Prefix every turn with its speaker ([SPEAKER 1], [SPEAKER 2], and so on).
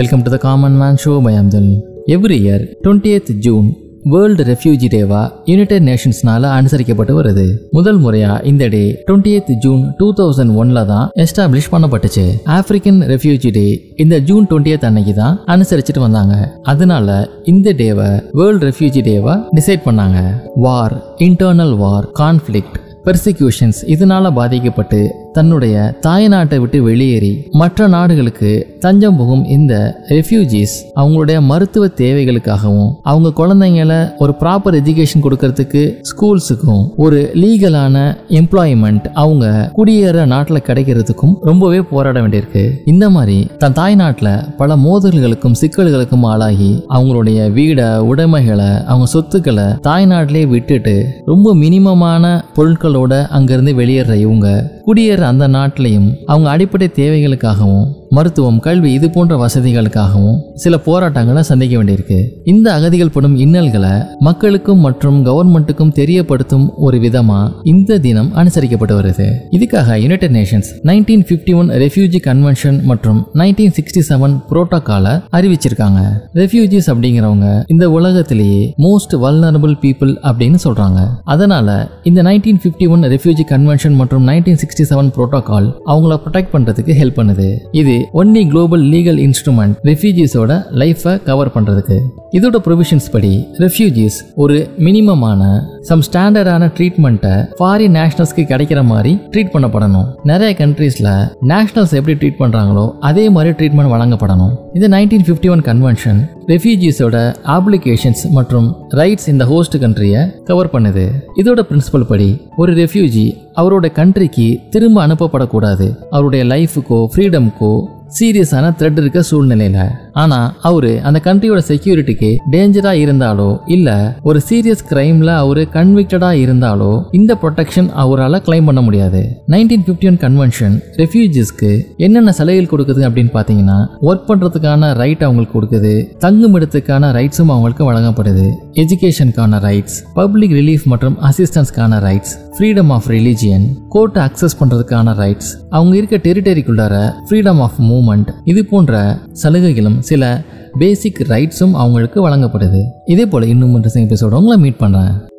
[SPEAKER 1] Welcome to the common man show by Amjal every year twenty June world refugee டேவா United நேஷன்ஸ்னால அனுசரிக்கப்பட்டு வருது. முதல் முறையா இந்த day twenty June two thousand ஒன்ல தான் எஸ்டாப்ளிஷ் பண்ணப்பட்டுச்சு. ஆப்பிரிக்கன் ரெஃப்யூஜி டே இந்த ஜூன் டுவெண்ட்டி அன்னைக்கு தான் அனுசரிச்சுட்டு வந்தாங்க. அதனால இந்த டேவை வேர்ல்டு ரெஃப்யூஜி டேவா டிசைட் பண்ணாங்க. வார் இன்டர்னல் வார் கான்ஃப்ளிக்ட் பெர்சிக்யூஷன்ஸ் இதனால பாதிக்கப்பட்டு தன்னுடைய தாய்நாட்டை விட்டு வெளியேறி மற்ற நாடுகளுக்கு தஞ்சம் புகும் இந்த ரெஃப்யூஜிஸ் அவங்களுடைய மருத்துவ தேவைகளுக்காகவும் அவங்க குழந்தைங்கள ஒரு ப்ராப்பர் எஜுகேஷன் கொடுக்கறதுக்கு ஸ்கூல்ஸுக்கும் ஒரு லீகலான எம்ப்ளாய்மெண்ட் அவங்க குடியேற நாட்டில் கிடைக்கிறதுக்கும் ரொம்பவே போராட வேண்டியிருக்கு. இந்த மாதிரி தன் தாய்நாட்டில் பல மோதல்களுக்கும் சிக்கல்களுக்கும் ஆளாகி அவங்களுடைய வீடை உடைமைகளை அவங்க சொத்துக்களை தாய்நாட்டிலே விட்டுட்டு ரொம்ப மினிமமான பொருட்களோட அங்கிருந்து வெளியேற இவங்க குடியேற அந்த நாட்டிலையும் அவங்க அடிப்படை தேவைகளுக்காகவும் மருத்துவம் கல்வி இது போன்ற வசதிகளுக்காகவும் சில போராட்டங்களை சந்திக்க வேண்டியிருக்கு. இந்த அகதிகள் படும் இன்னல்களை மக்களுக்கும் மற்றும் கவர்மெண்ட்டுக்கும் தெரியப்படுத்தும் ஒரு விதமா இந்த தினம் அனுசரிக்கப்பட்டு வருது. இதுக்காக United Nations nineteen fifty one refugee convention மற்றும் நைன்டீன் சிக்ஸ்டி செவன் புரோட்டோகாலை அறிவிச்சிருக்காங்க. ரெஃப்யூஜிஸ் அப்படிங்கிறவங்க இந்த உலகத்திலேயே மோஸ்ட் வல்னரபிள் பீப்புள் அப்படின்னு சொல்றாங்க. அதனால இந்த nineteen fifty one refugee convention மற்றும் நைன்டீன் சிக்ஸ்டி செவன் புரோட்டோகால் அவங்கள ப்ரொடெக்ட் பண்றதுக்கு ஹெல்ப் பண்ணுது. இது ஒன்லி குளோபல் லீகல் இன்ஸ்ட்ருமெண்ட் ரெஃப்யூஜிஸோட லைஃபை கவர் பண்ணுறதுக்கு இதோட ப்ரொவிஷன்ஸ் படி ரெஃப்யூஜிஸ் ஒரு மினிமமான சம் ஸ்டாண்டர்டான ட்ரீட்மெண்ட்டை ஃபாரின் நேஷனல்ஸ்க்கு கிடைக்கிற மாதிரி ட்ரீட் பண்ணப்படணும். நிறைய கண்ட்ரீஸில் நேஷனல்ஸ் எப்படி ட்ரீட் பண்ணுறாங்களோ அதே மாதிரி ட்ரீட்மெண்ட் வழங்கப்படணும். இந்த நைன்டீன் ஃபிஃப்டி ஒன் கன்வென்ஷன் ரெஃப்யூஜிஸோட ஆப்ளிகேஷன்ஸ் மற்றும் ரைட்ஸ் இந்த ஹோஸ்ட் கண்ட்ரியை கவர் பண்ணுது. இதோட பிரின்சிபல் படி ஒரு ரெஃப்யூஜி அவரோட கண்ட்ரிக்கு திரும்ப அனுப்பப்படக்கூடாது. அவருடைய லைஃபுக்கோ ஃப்ரீடம்க்கோ சீரியஸான த்ரெட் இருக்க சூழ்நிலையில. ஆனா அவரு அந்த கண்ட்ரியோட செக்யூரிட்டிக்கு டேஞ்சரா இருந்தாலோ இல்ல ஒரு சீரியஸ் கிரைம்ல அவரு கன்விக்டடா இருந்தாலோ இந்த ப்ரொடெக்ஷன் அவரால் கிளைம் பண்ண முடியாது. நைன்டீன் பிப்டி ஒன் கன்வென்ஷன் ரெஃப்யூஜிஸ்க்கு என்னென்ன சலுகைகள் கொடுக்குது அப்படின்னு பாத்தீங்கன்னா ஒர்க் பண்றதுக்கான ரைட் அவங்களுக்கு கொடுக்குது. தங்குமிடத்துக்கான ரைட்ஸும் அவங்களுக்கு வழங்கப்படுது. எஜுகேஷனுக்கான ரைட்ஸ் பப்ளிக் ரிலீஃப் மற்றும் அசிஸ்டன்ஸ்க்கான ரைட்ஸ் ஃப்ரீடம் ஆஃப் ரிலீஜியன் கோர்ட்டை அக்சஸ் பண்ணுறதுக்கான ரைட்ஸ் அவங்க இருக்க டெரிட்டரிக்குள்ளார ஃப்ரீடம் ஆஃப் மூவ்மெண்ட் இது போன்ற சலுகைகளும் சில பேசிக் ரைட்ஸும் அவங்களுக்கு வழங்கப்படுது. இதே போல் இன்னும் இன்ட்ரெஸ்டிங் எபிசோட உங்களை மீட் பண்ணுறேன்